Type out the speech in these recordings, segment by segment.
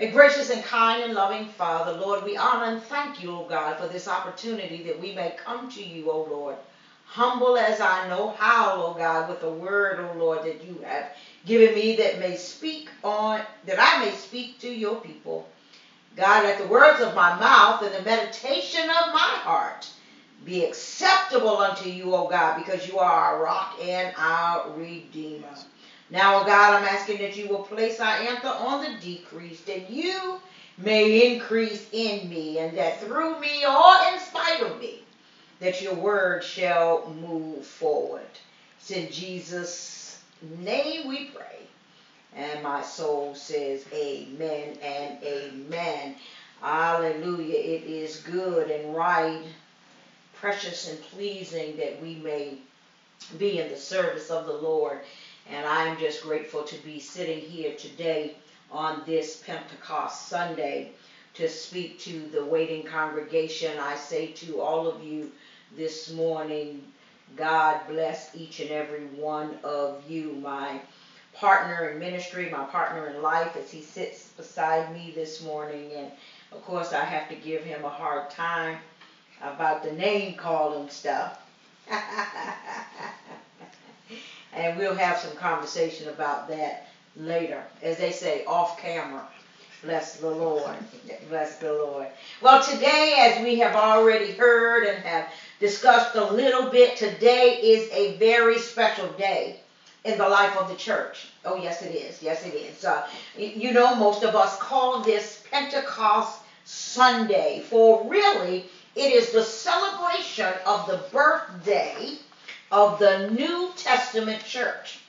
A gracious and kind and loving Father, Lord, we honor and thank you, O God, for this opportunity that we may come to you, O Lord. Humble as I know how, O God, with the word, O Lord, that you have given me that may speak on, that I may speak to your people. God, let the words of my mouth and the meditation of my heart be acceptable unto you, O God, because you are our rock and our redeemer. Now, oh God, I'm asking that you will place our anther on the decrease, that you may increase in me, and that through me or in spite of me, that your word shall move forward. It's in Jesus' name we pray. And my soul says, Amen and Amen. Hallelujah. It is good and right, precious and pleasing that we may be in the service of the Lord. And I'm just grateful to be sitting here today on this Pentecost Sunday to speak to the waiting congregation. I say to all of you this morning, God bless each and every one of you. My partner in ministry, my partner in life, as he sits beside me this morning. And of course, I have to give him a hard time about the name calling stuff. and we'll have some conversation about that later. As they say, off camera. Bless the Lord. Bless the Lord. Well, today, as we have already heard and have discussed a little bit, today is a very special day in the life of the church. Oh, yes, it is. Yes, it is. Uh, you know, most of us call this Pentecost Sunday, for really, it is the celebration of the birthday of the New Testament church.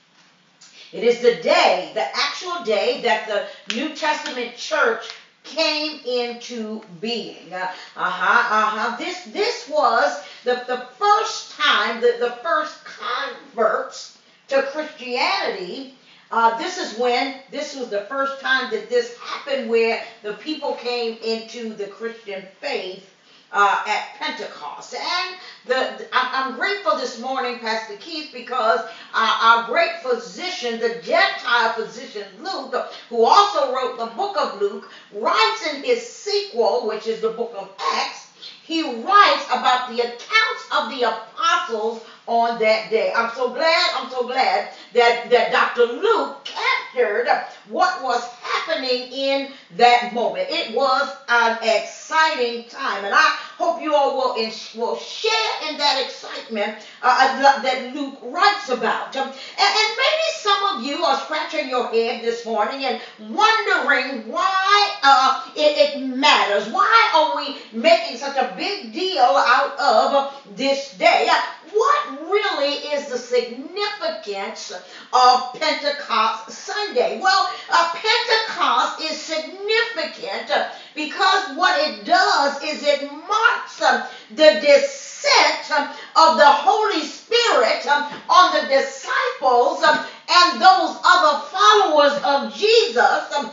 It is the day, the actual day that the New Testament church came into being. Uh huh, uh huh. This this was the, the first time that the first converts to Christianity. Uh, this is when this was the first time that this happened, where the people came into the Christian faith uh, at Pentecost. And the, I'm grateful this morning, Pastor Keith, because our great physician, the Gentile physician Luke, who also wrote the book of Luke, writes in his sequel, which is the book of Acts, he writes about the accounts of the apostles on that day. I'm so glad, I'm so glad that, that Dr. Luke captured what was happening in that moment. It was an exciting time, and I hope you all will, will share in that excitement uh, uh that Luke writes about. Um, and, and maybe some of you are scratching your head this morning and wondering why uh, it, it matters. Why are we making such a big deal out of this day? what really is the significance of Pentecost Sunday? Well, uh, Pentecost is significant because what it does is it marks uh, the descent uh, of the Holy Spirit uh, on the disciples um, and those other followers of Jesus um,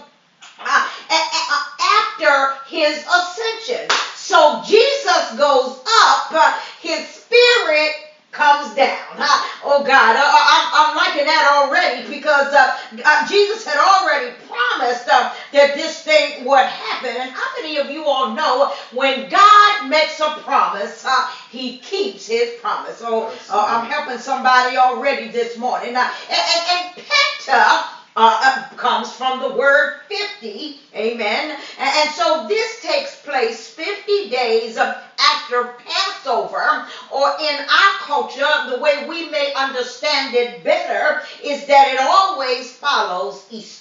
uh, after his ascension. So Jesus goes up, uh, his spirit comes down. Oh God, uh, uh, I'm, I'm liking that already because uh, uh, Jesus had already promised uh, that this thing would happen. And how many of you all know when God makes a promise, uh, he keeps his promise? So I'm helping somebody already this morning. and, and, and Penta uh, comes from the word 50. Amen. And, and so this takes place 50 days after Passover, or in our culture, the way we may understand it better is that it always follows Easter.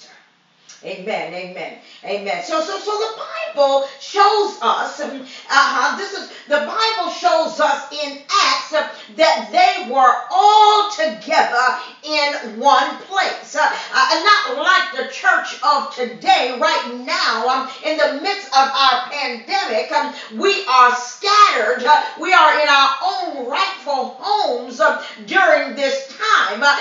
Amen, amen, amen. So, so, so the Bible shows us. Um, uh-huh, this is the Bible shows us in Acts uh, that they were all together in one place, uh, uh, not like the church of today. Right now, um, in the midst of our pandemic, um, we are scattered. Uh, we are in our own rightful homes uh, during this time. Uh,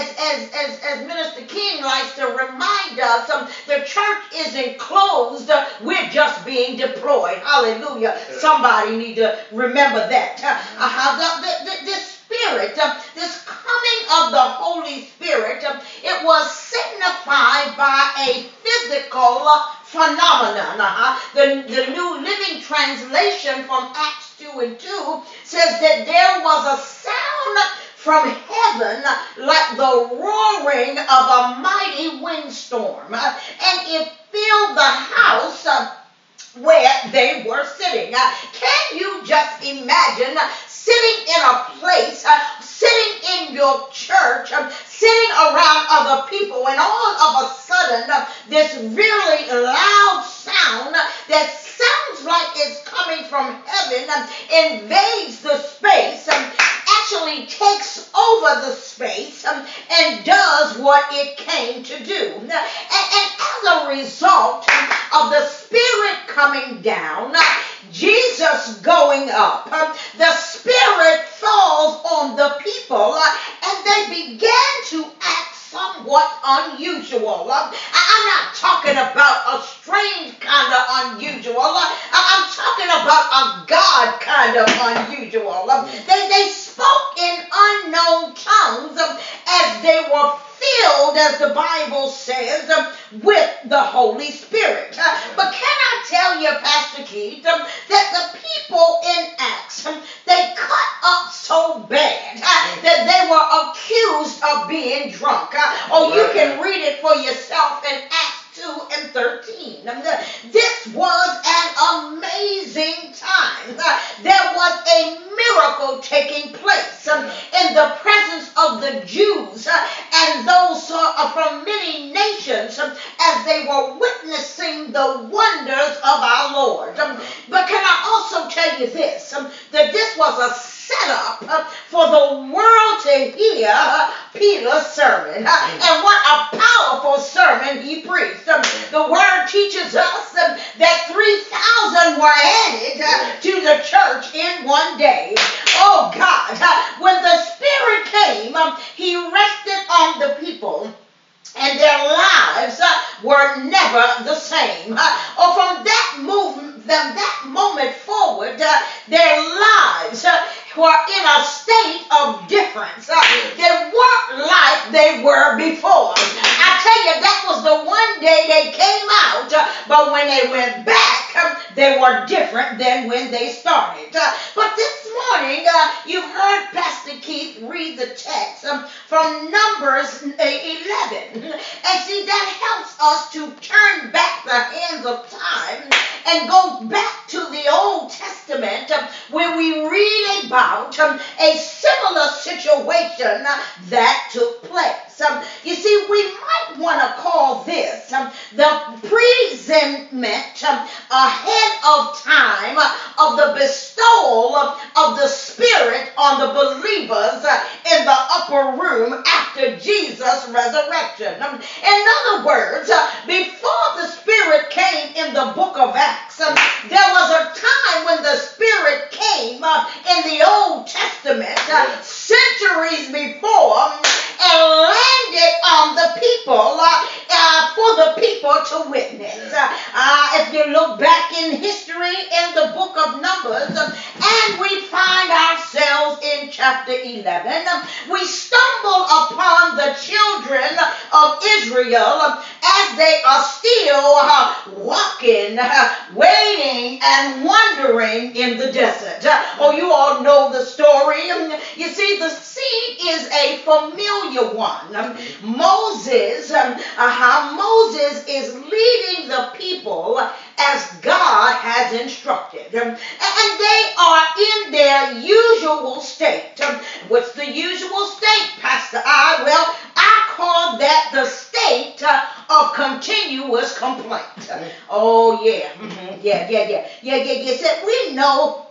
as, as, as, as Minister King likes to remind us um, the church isn't closed. We're just being deployed. Hallelujah. Somebody need to remember that. Uh, the, the, the, this Spirit, uh, this coming of the Holy Spirit, uh, it was signified by a physical phenomenon. Uh-huh. The, the New Living Translation from Acts 2 and 2 says that there was a sound from heaven like the roaring of a mighty windstorm, and it filled the house where they were sitting. Can you just imagine sitting in a place, sitting in your church, sitting around other people, and all of a sudden, this really loud sound that sounds like it's coming from heaven invades the space actually takes over the space um, and does what it came to do. And, as a result of the Spirit coming down, Jesus going up, um, the Spirit falls on the people uh, and they began to act somewhat unusual. Um, I'm not talking about a strange kind of unusual. Uh, I'm talking about a God kind of unusual. They, they spoke in unknown tongues um, as they were filled, as the Bible says, um, with the Holy Spirit. Uh, but can I tell you, Pastor Keith, um, that the people in Acts, they cut up so bad uh, that they were accused of being drunk. Uh, or you can read it for yourself in Acts 2 and 13. This was an amazing time. There was a miracle taking place um, in the presence of the Jews uh, and those from many nations um, as they were witnessing the wonders of our Lord. Um, but can I also tell you this, that this was a set up uh, for the world to hear uh, Peter's sermon. Uh, and what a powerful sermon he preached. Um, the word teaches us um, that 3,000 were added to the church in one day. Oh God, when the Spirit came, um, he rested on the people and their lives were never the same. Or from that movement, from that moment forward, their lives were in a state of difference. Uh, they weren't like they were before. I tell you, that was the one day they came out, uh, but when they went back, um, they were different than when they started. Uh, but this morning, uh, you've heard Pastor Keith read the text um, from Numbers 11. And see, that helps us to turn back the hands of time and go back to the Old Testament um, where we read about um, a similar situation that took place. Um, you see, we might want to call this um, the presentment um, ahead of time of the bestowal of, of the Spirit on the believers uh, in the upper room after Jesus' resurrection. Um, in other words, uh, before the Spirit came in the book of Acts, um, there was a time when the Spirit came uh, in the Old Uh, centuries before, and landed on the people uh, uh, for the people to witness. Uh, if you look back in history in the book of Numbers, um, and we find ourselves in chapter 11, um, we stumble upon the children of Israel as they are still uh, walking, uh, waiting, and wandering in the desert. Uh, oh, you all know the story. You see, the scene is a familiar one. Um, Moses, uh, Moses is leading the people as God has instructed. Um, Them, and they are in their usual state. What's the usual state, Pastor I? Well, I call that the state uh, of continuous complaint. Oh, yeah. Mm-hmm. Yeah, yeah, yeah. Yeah, yeah, yeah. Said we know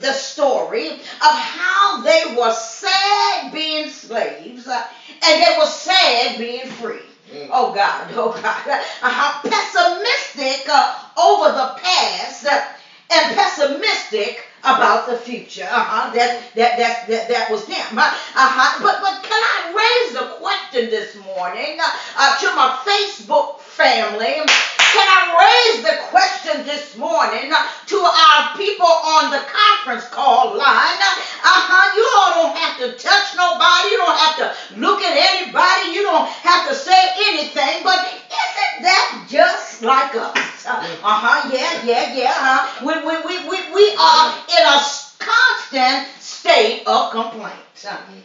the story of how they were sad being slaves and they were sad being free. Mm. Oh God, oh God. Uh, how pessimistic uh, over the past uh, and pessimistic about the future. Uh-huh. That, that, that, that, that was them. Uh-huh. But, but can I raise the question this morning uh, to my Facebook family? Can I raise the question this morning to our people on the conference call line? Uh-huh. You all don't have to touch nobody. You don't have to look at anybody. You don't have to say anything. But isn't that just like us? Uh-huh, yeah, yeah, yeah. Uh-huh. We, we, we, we, we are in a constant state of complaint.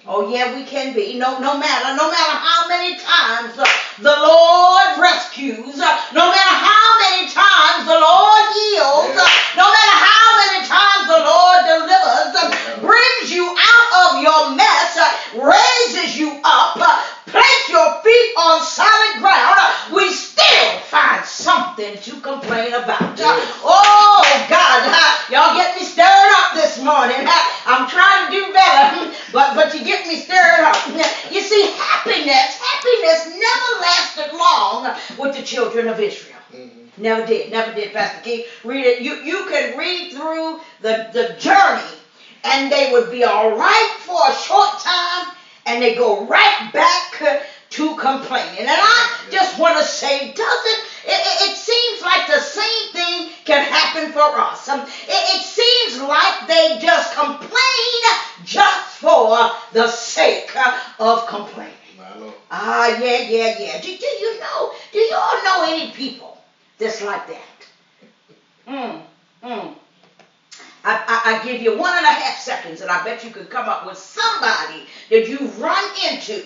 Oh yeah, we can be. No, no matter, no matter how many times the Lord rescues, no matter how many times the Lord heals, no matter how many times the Lord delivers, brings you out of your mess, raises you up, place your feet on solid ground, we still find something to about. Oh God, y'all get me stirred up this morning. I'm trying to do better, but but you get me stirred up. You see, happiness, happiness never lasted long with the children of Israel. Mm-hmm. Never did, never did, Pastor Keith. Read it. You you can read through the, the journey and they would be all right for a short time and they go right back to complaining. And I just want to say, doesn't it, it, seems like the same thing can happen for us. Um, it, it seems like they just complain just for the sake of complaining. Ah, yeah, yeah, yeah. Do, do you know? Do you all know any people that's like that? Mm, mm. I, I, I, give you one and a half seconds, and I bet you could come up with somebody that you've run into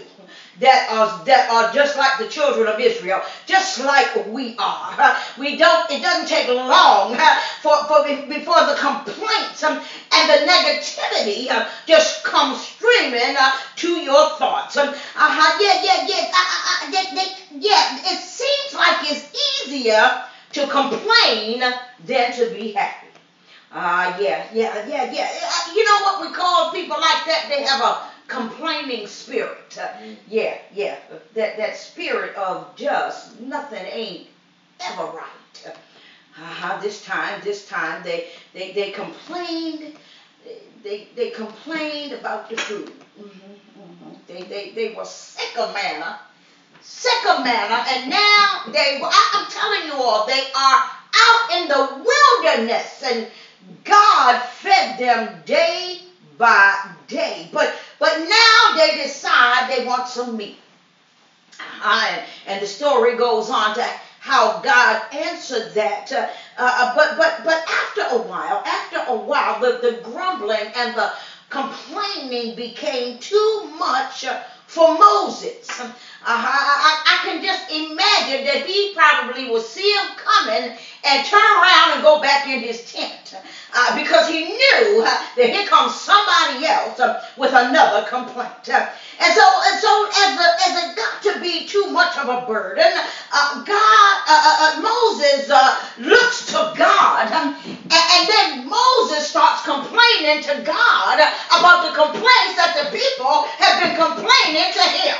that are that are just like the children of Israel, just like we are. We don't. It doesn't take long for, for before the complaints and the negativity uh, just come streaming uh, to your thoughts. Uh-huh, yeah, yeah, yeah, uh, uh, they, yeah. It seems like it's easier to complain than to be happy. Ah, uh, yeah, yeah, yeah, yeah. Uh, you know what we call people like that? They have a complaining spirit. Uh, yeah, yeah. That that spirit of just nothing ain't ever right. Uh, this time, this time they they they complained. They they complained about the food. Mm-hmm, mm-hmm. They they they were sick of manna, sick of manna, and now they. I, I'm telling you all, they are out in the wilderness and God fed them day by day. But but now they decide they want some meat. Uh, and the story goes on to how God answered that. Uh, uh, but but but after a while, after a while, the, the grumbling and the complaining became too much for Moses. Uh, I, I, can just imagine that he probably will see him coming and turn around and go back in his tent uh, because he knew that here comes somebody else uh, with another complaint. Uh, and so, and so as, the, as it got to be too much of a burden, uh, God, uh, Moses looks to God, um, and, and then Moses starts complaining to God about the complaints that the people have been complaining to him.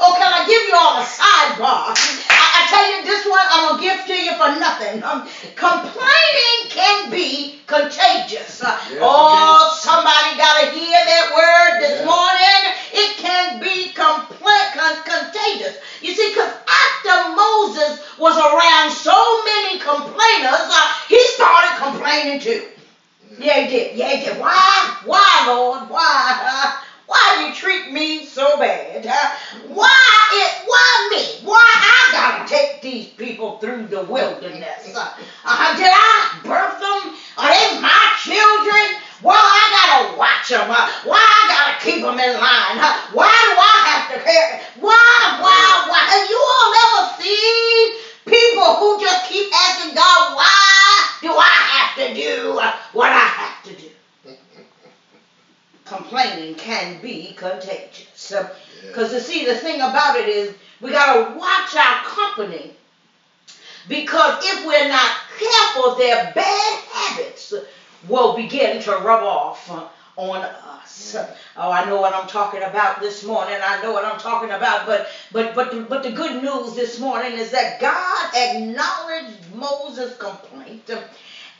oh, can I give you all a sidebar? I, I tell you this one, I'm gonna give to you for nothing. Um, complaining can be contagious. Uh, yes, oh, somebody got to hear that word this morning. It can be compl- con- contagious. You see, because after Moses was around so many complainers, uh, he started complaining too. Yeah, he did. Yeah, he did. Why? Why, Lord? Why? Uh, why do you treat me so bad? Why it? Why me? Why I gotta take these people through the wilderness? Uh, uh, did I birth them? Are they my children? Why I gotta watch them? Uh, why I gotta keep them in line? Uh, why do I have to care? Why? Why? Why? Have you all ever seen people who just keep asking God, why do I have to do what I have to do? complaining can be contagious. Because you see, the thing about it is we got to watch our company because if we're not careful, their bad habits will begin to rub off on us. Oh, I know what I'm talking about this morning. I know what I'm talking about. But but but the, but the good news this morning is that God acknowledged Moses' complaint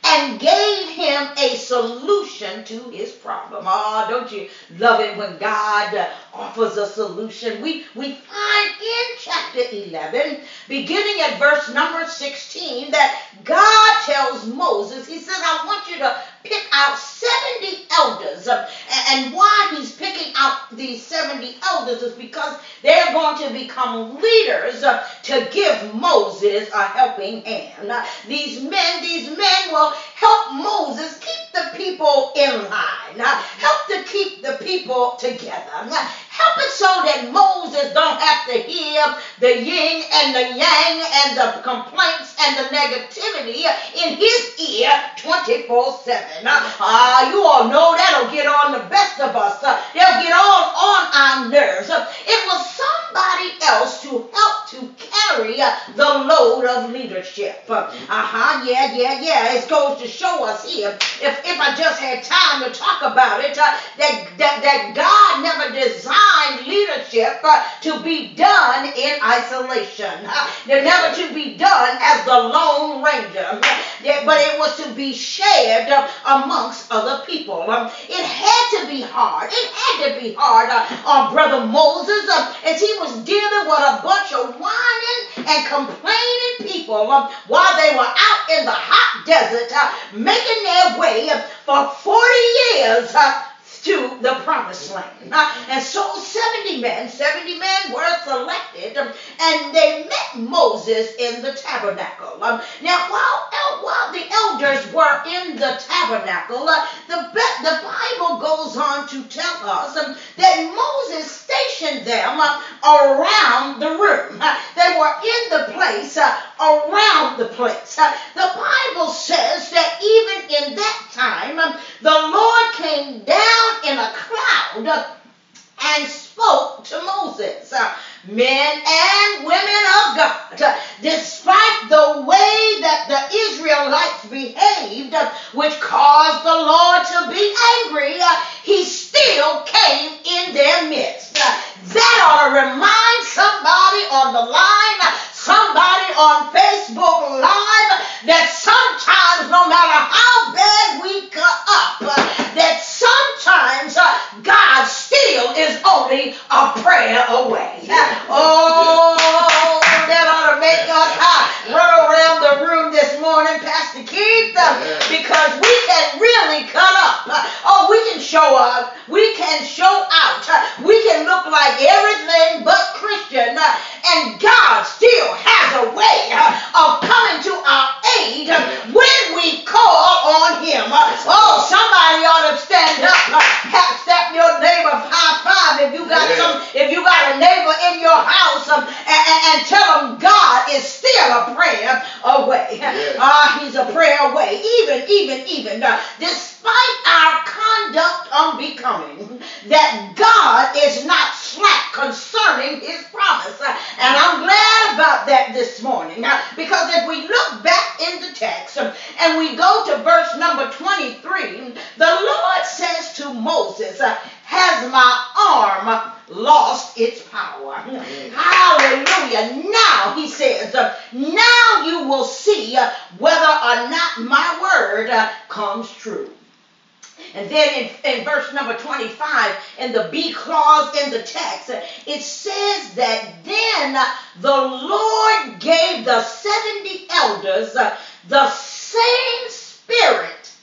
and gave him a solution to his problem. Oh, don't you love it when God offers a solution? We, we find in chapter 11, beginning at verse number 16, that God tells Moses, He says, I want you to pick out 70 elders. And why He's picking out these 70 elders is because they're going to become leaders to give Moses a helping hand. These men, these men will help Moses keep the people in line, help to keep the people together. Help it so that Moses don't have to hear the yin and the yang and the complaints and the negativity in his ear 24 7. Ah, you all know that'll get on the best of us. They'll get on on our nerves. It was somebody else to help to carry the load of leadership. Uh huh, yeah, yeah, yeah. It goes to show us here, if, if I just had time to talk about it, uh, that, that, that God never designed leadership uh, to be done in isolation. Uh, never to be done as the Lone Ranger, but it was to be shared uh, amongst other people. It had to be hard. It had to be hard on Brother Moses uh, as he was dealing with a bunch of whining and complaining people while they were out in the hot desert making their way for 40 years to the promised land. And so 70 men, 70 men were selected, um, and they met Moses in the tabernacle. Um, now, while, while the elders were in the tabernacle, uh, the, the Bible goes on to tell us um, that Moses stationed them uh, around the room. They were in the place uh, around the place. The Bible says that even in that time, the Lord came down in a cloud and spoke to Moses. Men and women of God, despite the way that the Israelites behaved, which caused the Lord to be angry, he still came in their midst. That ought to remind somebody on the line, somebody on Facebook Live, that sometimes, no matter how bad we cut up, that sometimes God still is only a prayer away. Oh, that ought to make us run around the room this morning, Pastor Keith, because we can really cut up. Oh, we can show up. We can show out. We can look like everything but Christian. And God still has a way of coming to our aid when we call on Him. Oh, somebody ought to stand up, step your neighbor high five if you got some, if you got a neighbor in your house, um, and, and, and, tell them God is still a prayer away. Ah, He's a prayer away. Even, even, even, uh, despite our conduct unbecoming, that God is not slack concerning His promise. And I'm glad about that this morning because if we look back in the text and we go to verse number 23, the Lord says to Moses, Has my arm lost its power? Hallelujah. Now, he says, Now you will see whether or not my word comes true. And then in, in verse number 25, in the B clause in the text, it says that then the Lord gave the 70 elders the same spirit.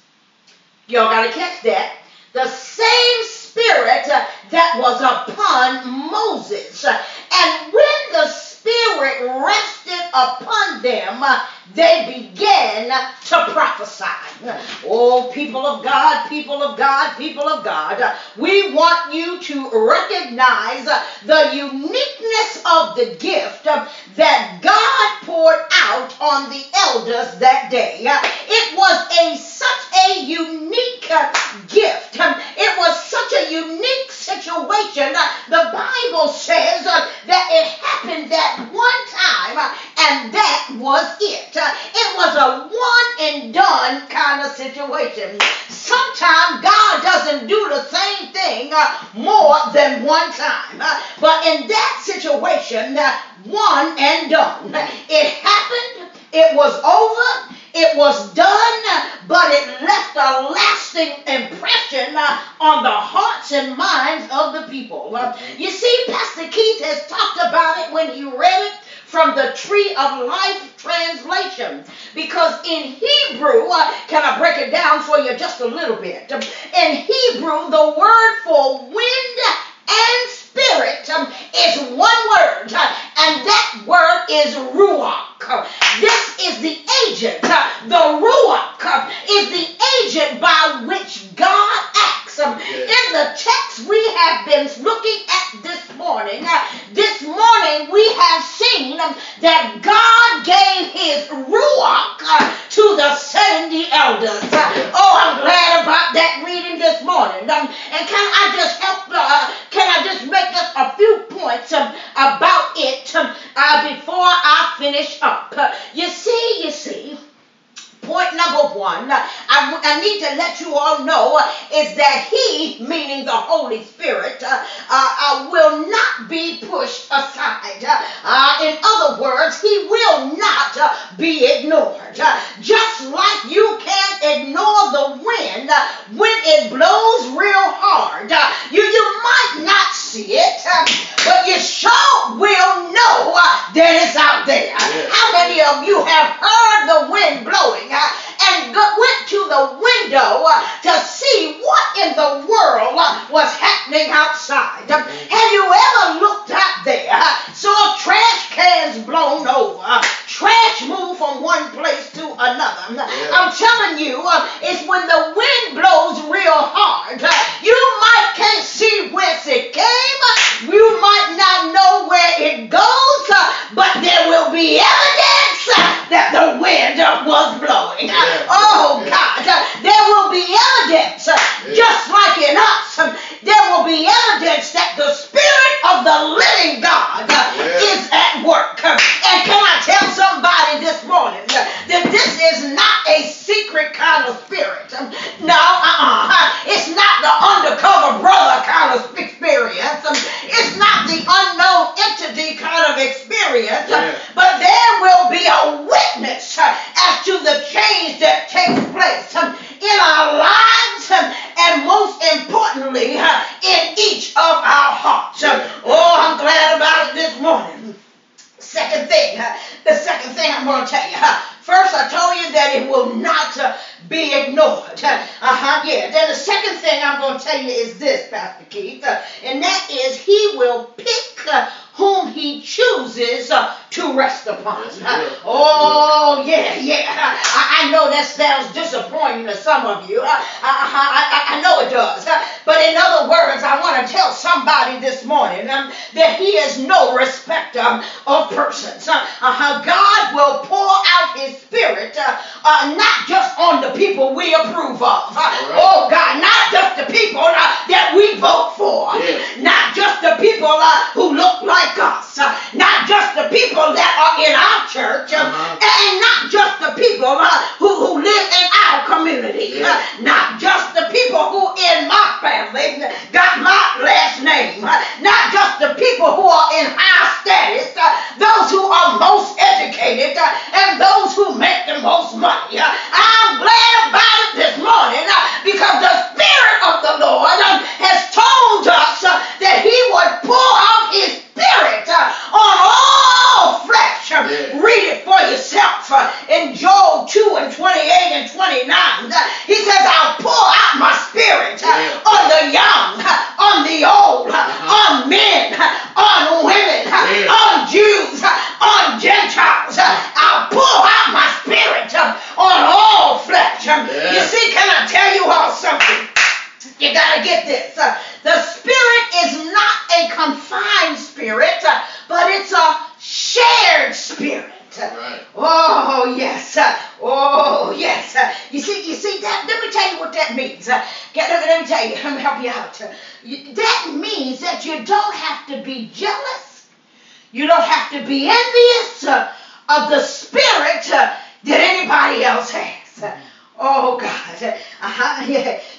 Y'all got to catch that. The same spirit uh, that was upon Moses. And when the spirit rested upon them, uh, they began to prophesy. Oh, people of God, people of God, people of God, we want you to recognize the uniqueness of the gift that God poured out on the elders that day. It was a such a unique gift. It was such a unique situation. The Bible says that it happened that one time and that was it. It was a one and done kind of situation. Sometimes God doesn't do the same thing uh, more than one time. Uh, but in that situation, uh, one and done. It happened, it was over, it was done, but it left a lasting impression on the hearts and minds of the people. You see, Pastor Keith has talked about it when he read it from the Tree of Life translation. Because in Hebrew, uh, can I break it down for you just a little bit? In Hebrew, the word for wind and spirit um, is one word, uh, and that word is ruach. This is the agent. The Ruach is the agent by which God acts. In the text we have been looking at this morning, this morning we have seen that God gave his Ruach to the 70 elders. Oh, I'm glad about that reading this morning. Um, and can I just help, uh, can I just make us a few points um, about it um, uh, before I finish up? Uh, you see, you see, point number one, I, I, need to let you all know is that He, meaning the Holy Spirit, uh, uh, uh will not be pushed aside. Uh, in other words, He will not uh, be ignored. Uh, just like you can't ignore the wind when it blows real hard, you, you might not it, but you sure will know that it's out there. Yeah. How many of you have heard the wind blowing? and went to the window uh, to see what in the world uh, was happening outside. Have you ever looked out there, saw trash cans blown over, trash moved from one place to another? Yeah. I'm telling you, uh, it's when the wind blows real hard. You might can't see whence it came, you might not know where it goes, but there will be evidence that the wind was blowing. Yeah. Oh God, there will be evidence, just like in us, there will be evidence that the Spirit of the living God is at work. And can I tell somebody this morning that this is not a secret kind of spirit? No, uh-uh. It's not the undercover brother kind of experience. It's not the unknown entity kind of experience. Yeah. But there will be a witness uh, as to the change that takes place uh, in our lives uh, and most importantly in each of our hearts. Oh, I'm glad about it this morning. Second thing, the second thing I'm going to tell you. First, I told you that it will not be ignored. Uh-huh, yeah. Then the second thing I'm going to tell you is this, Pastor Keith, and that is he will pick whom he chooses uh, to rest upon. Yes, oh, yeah, yeah. I, I, know that sounds disappointing to some of you. I, I, I know it does. But in other words, I want to tell somebody this morning um, that he is no respecter of persons. Uh, uh, God will pour out his spirit uh, uh, not just on the people we approve of. Uh, right. Oh, God, not just the people uh, that we vote for. Not just the people who look like us, uh, not just the people that are in our church, uh, uh-huh. and not just the people uh, who, who live in our community, yeah. not just the people who in my family got my last name, not just the people who are in high status, those who are most educated, and those who make the most money. I'm glad about it this morning because the Spirit of the Lord has told us that He would pour out His Spirit uh, on all flesh. Yeah. Read it for yourself. Uh, in Joel 2 and 28 and 29, uh, he says, I'll pour out my spirit yeah. on the young, on the old, uh-huh. on men, on women, yeah. on Jews, on Gentiles. I'll pour out my spirit on all flesh. You see, can I tell you all something? You gotta get this. The Spirit is not a confined spirit, but it's a shared spirit. Right. Oh yes. Oh yes. You see, you see that. Let me tell you what that means. Let me tell you. Let me help you out. That means that you don't have to be jealous. You don't have to be envious of the spirit that anybody else has. Oh God. Uh-huh.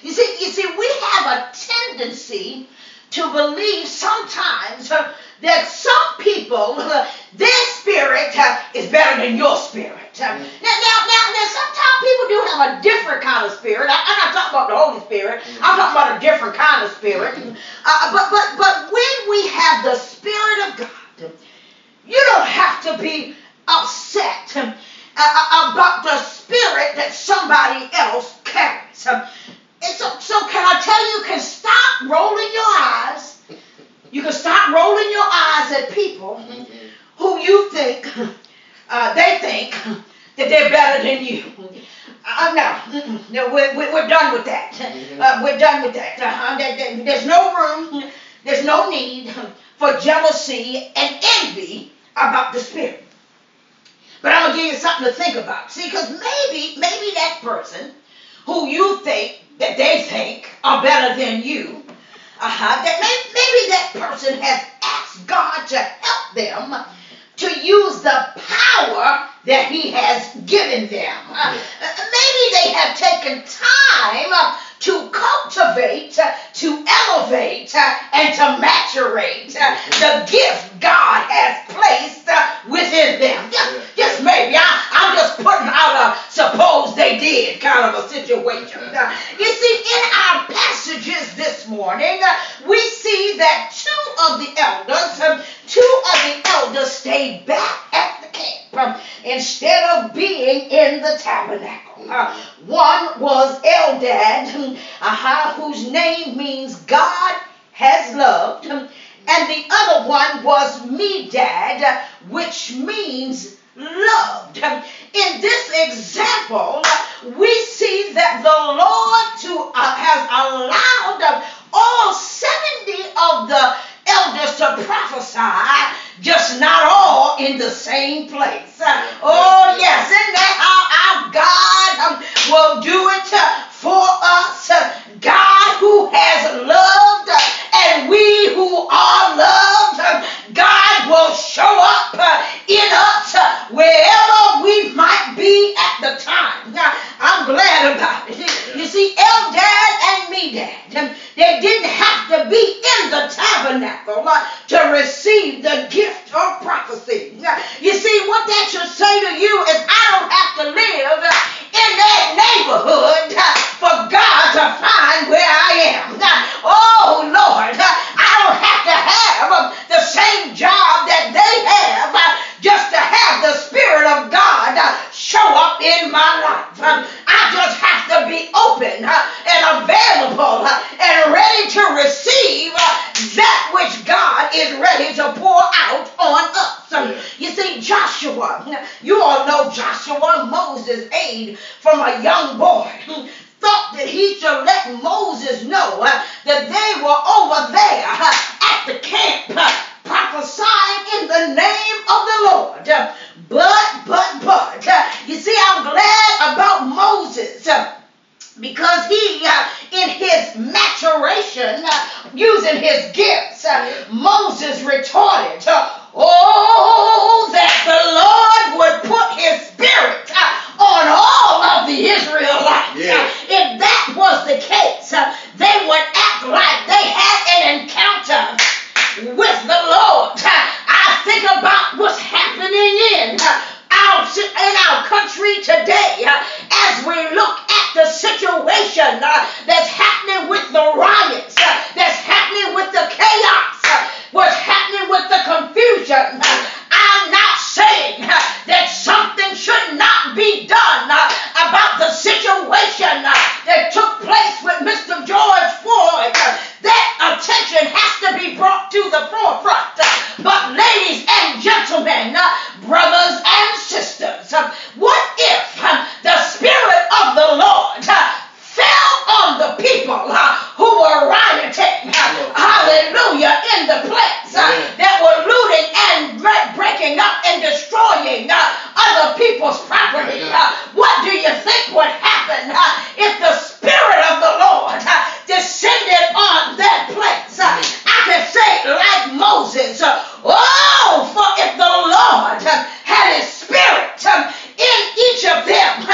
You see, you see, we have a tendency to believe sometimes uh, that some people, uh, their spirit uh, is better than your spirit. Uh. Now, now, now, now, sometimes people do have a different kind of spirit. I, am not talking about the Holy Spirit. I'm talking about a different kind of spirit. Mm-hmm. Uh, but, but, but when we have the Spirit of God, you don't have to be upset uh, uh, about the spirit that somebody else carries. Um, and so, so can I tell you, you can stop rolling your eyes. You can stop rolling your eyes at people who you think uh, they think that they're better than you. Uh, no, no we're, we're done with that. Mm-hmm. Uh, we're done with that. Uh, uh there's no room, there's no need for jealousy and envy about the Spirit. But I'm gonna give you something to think about. See, because maybe, maybe that person who you think that they think are better than you, uh-huh, that may, maybe that person has asked God to help them to use the power that he has given them. Uh, maybe they have taken time uh, to cultivate, uh, to elevate, and to maturate mm-hmm. the gift God has placed within them. Yes, maybe. I, I'm just putting out a suppose they did kind of a situation. You see, in our passages this morning, we see that two of the elders um, two of the elders stayed back at the camp instead of being in the tabernacle. Uh-huh. one was Eldad, uh, whose name means God has loved, and the other one was Medad, which means today. them.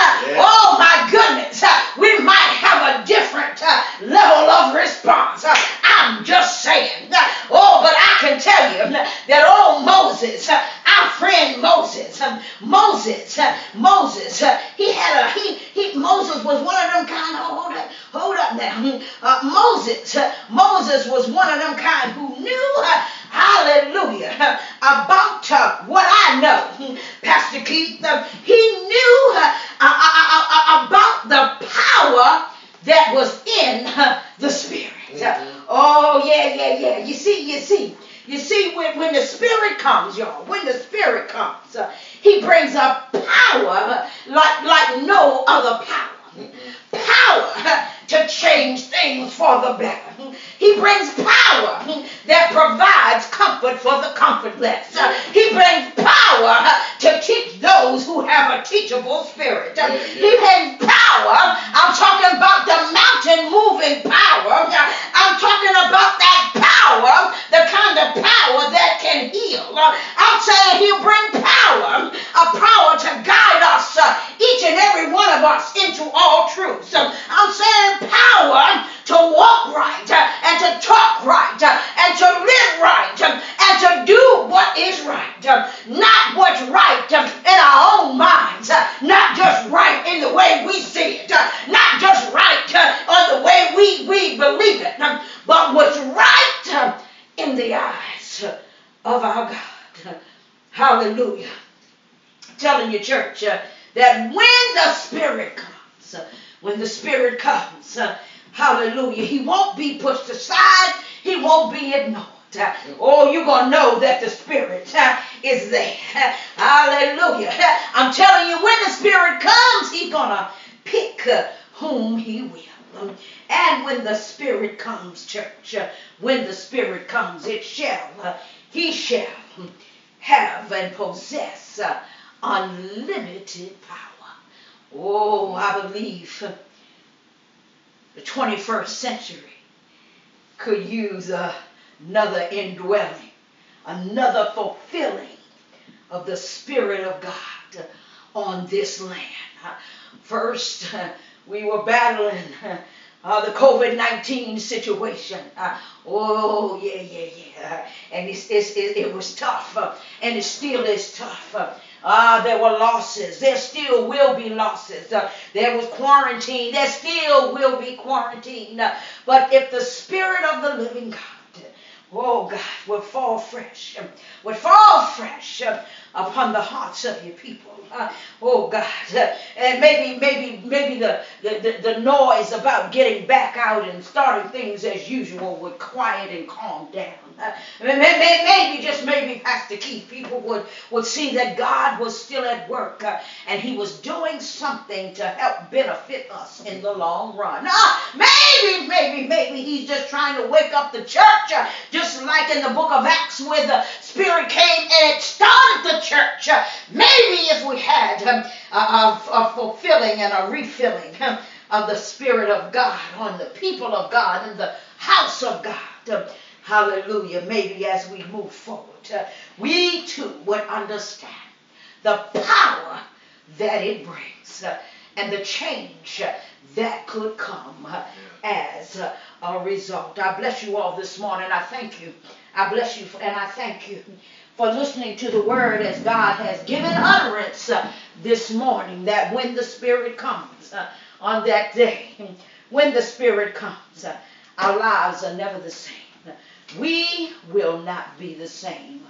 Spirit comes, church, uh, when the Spirit comes, it shall, uh, He shall have and possess uh, unlimited power. Oh, I believe the 21st century could use another indwelling, another fulfilling of the Spirit of God on this land. First, we were battling uh, the COVID 19 situation. Uh, oh, yeah, yeah, yeah. And it's, it's, it, it was tough, uh, and it still is tough. Ah, uh, there were losses. There still will be losses. Uh, there was quarantine. There still will be quarantine. Uh, but if the Spirit of the living God, oh God, will fall fresh, would fall fresh upon the hearts of your people. Uh, oh God, uh, and maybe, maybe, maybe the, the, the, noise about getting back out and starting things as usual would quiet and calm down. Uh, maybe, just maybe Pastor Keith, people would, would see that God was still at work uh, and he was doing something to help benefit us in the long run. Uh, maybe, maybe, maybe he's just trying to wake up the church, uh, just like in the book of Acts where the Spirit came and it started the church. Maybe if we had a, a, a, fulfilling and a refilling of the Spirit of God on the people of God and the house of God. Hallelujah. Maybe as we move forward, uh, we too would understand the power that it brings and the change that could come as a result. I bless you all this morning. I thank you. I bless you and I thank you for listening to the word as God has given utterance this morning that when the Spirit comes on that day, when the Spirit comes, our lives are never the same. We will not be the same.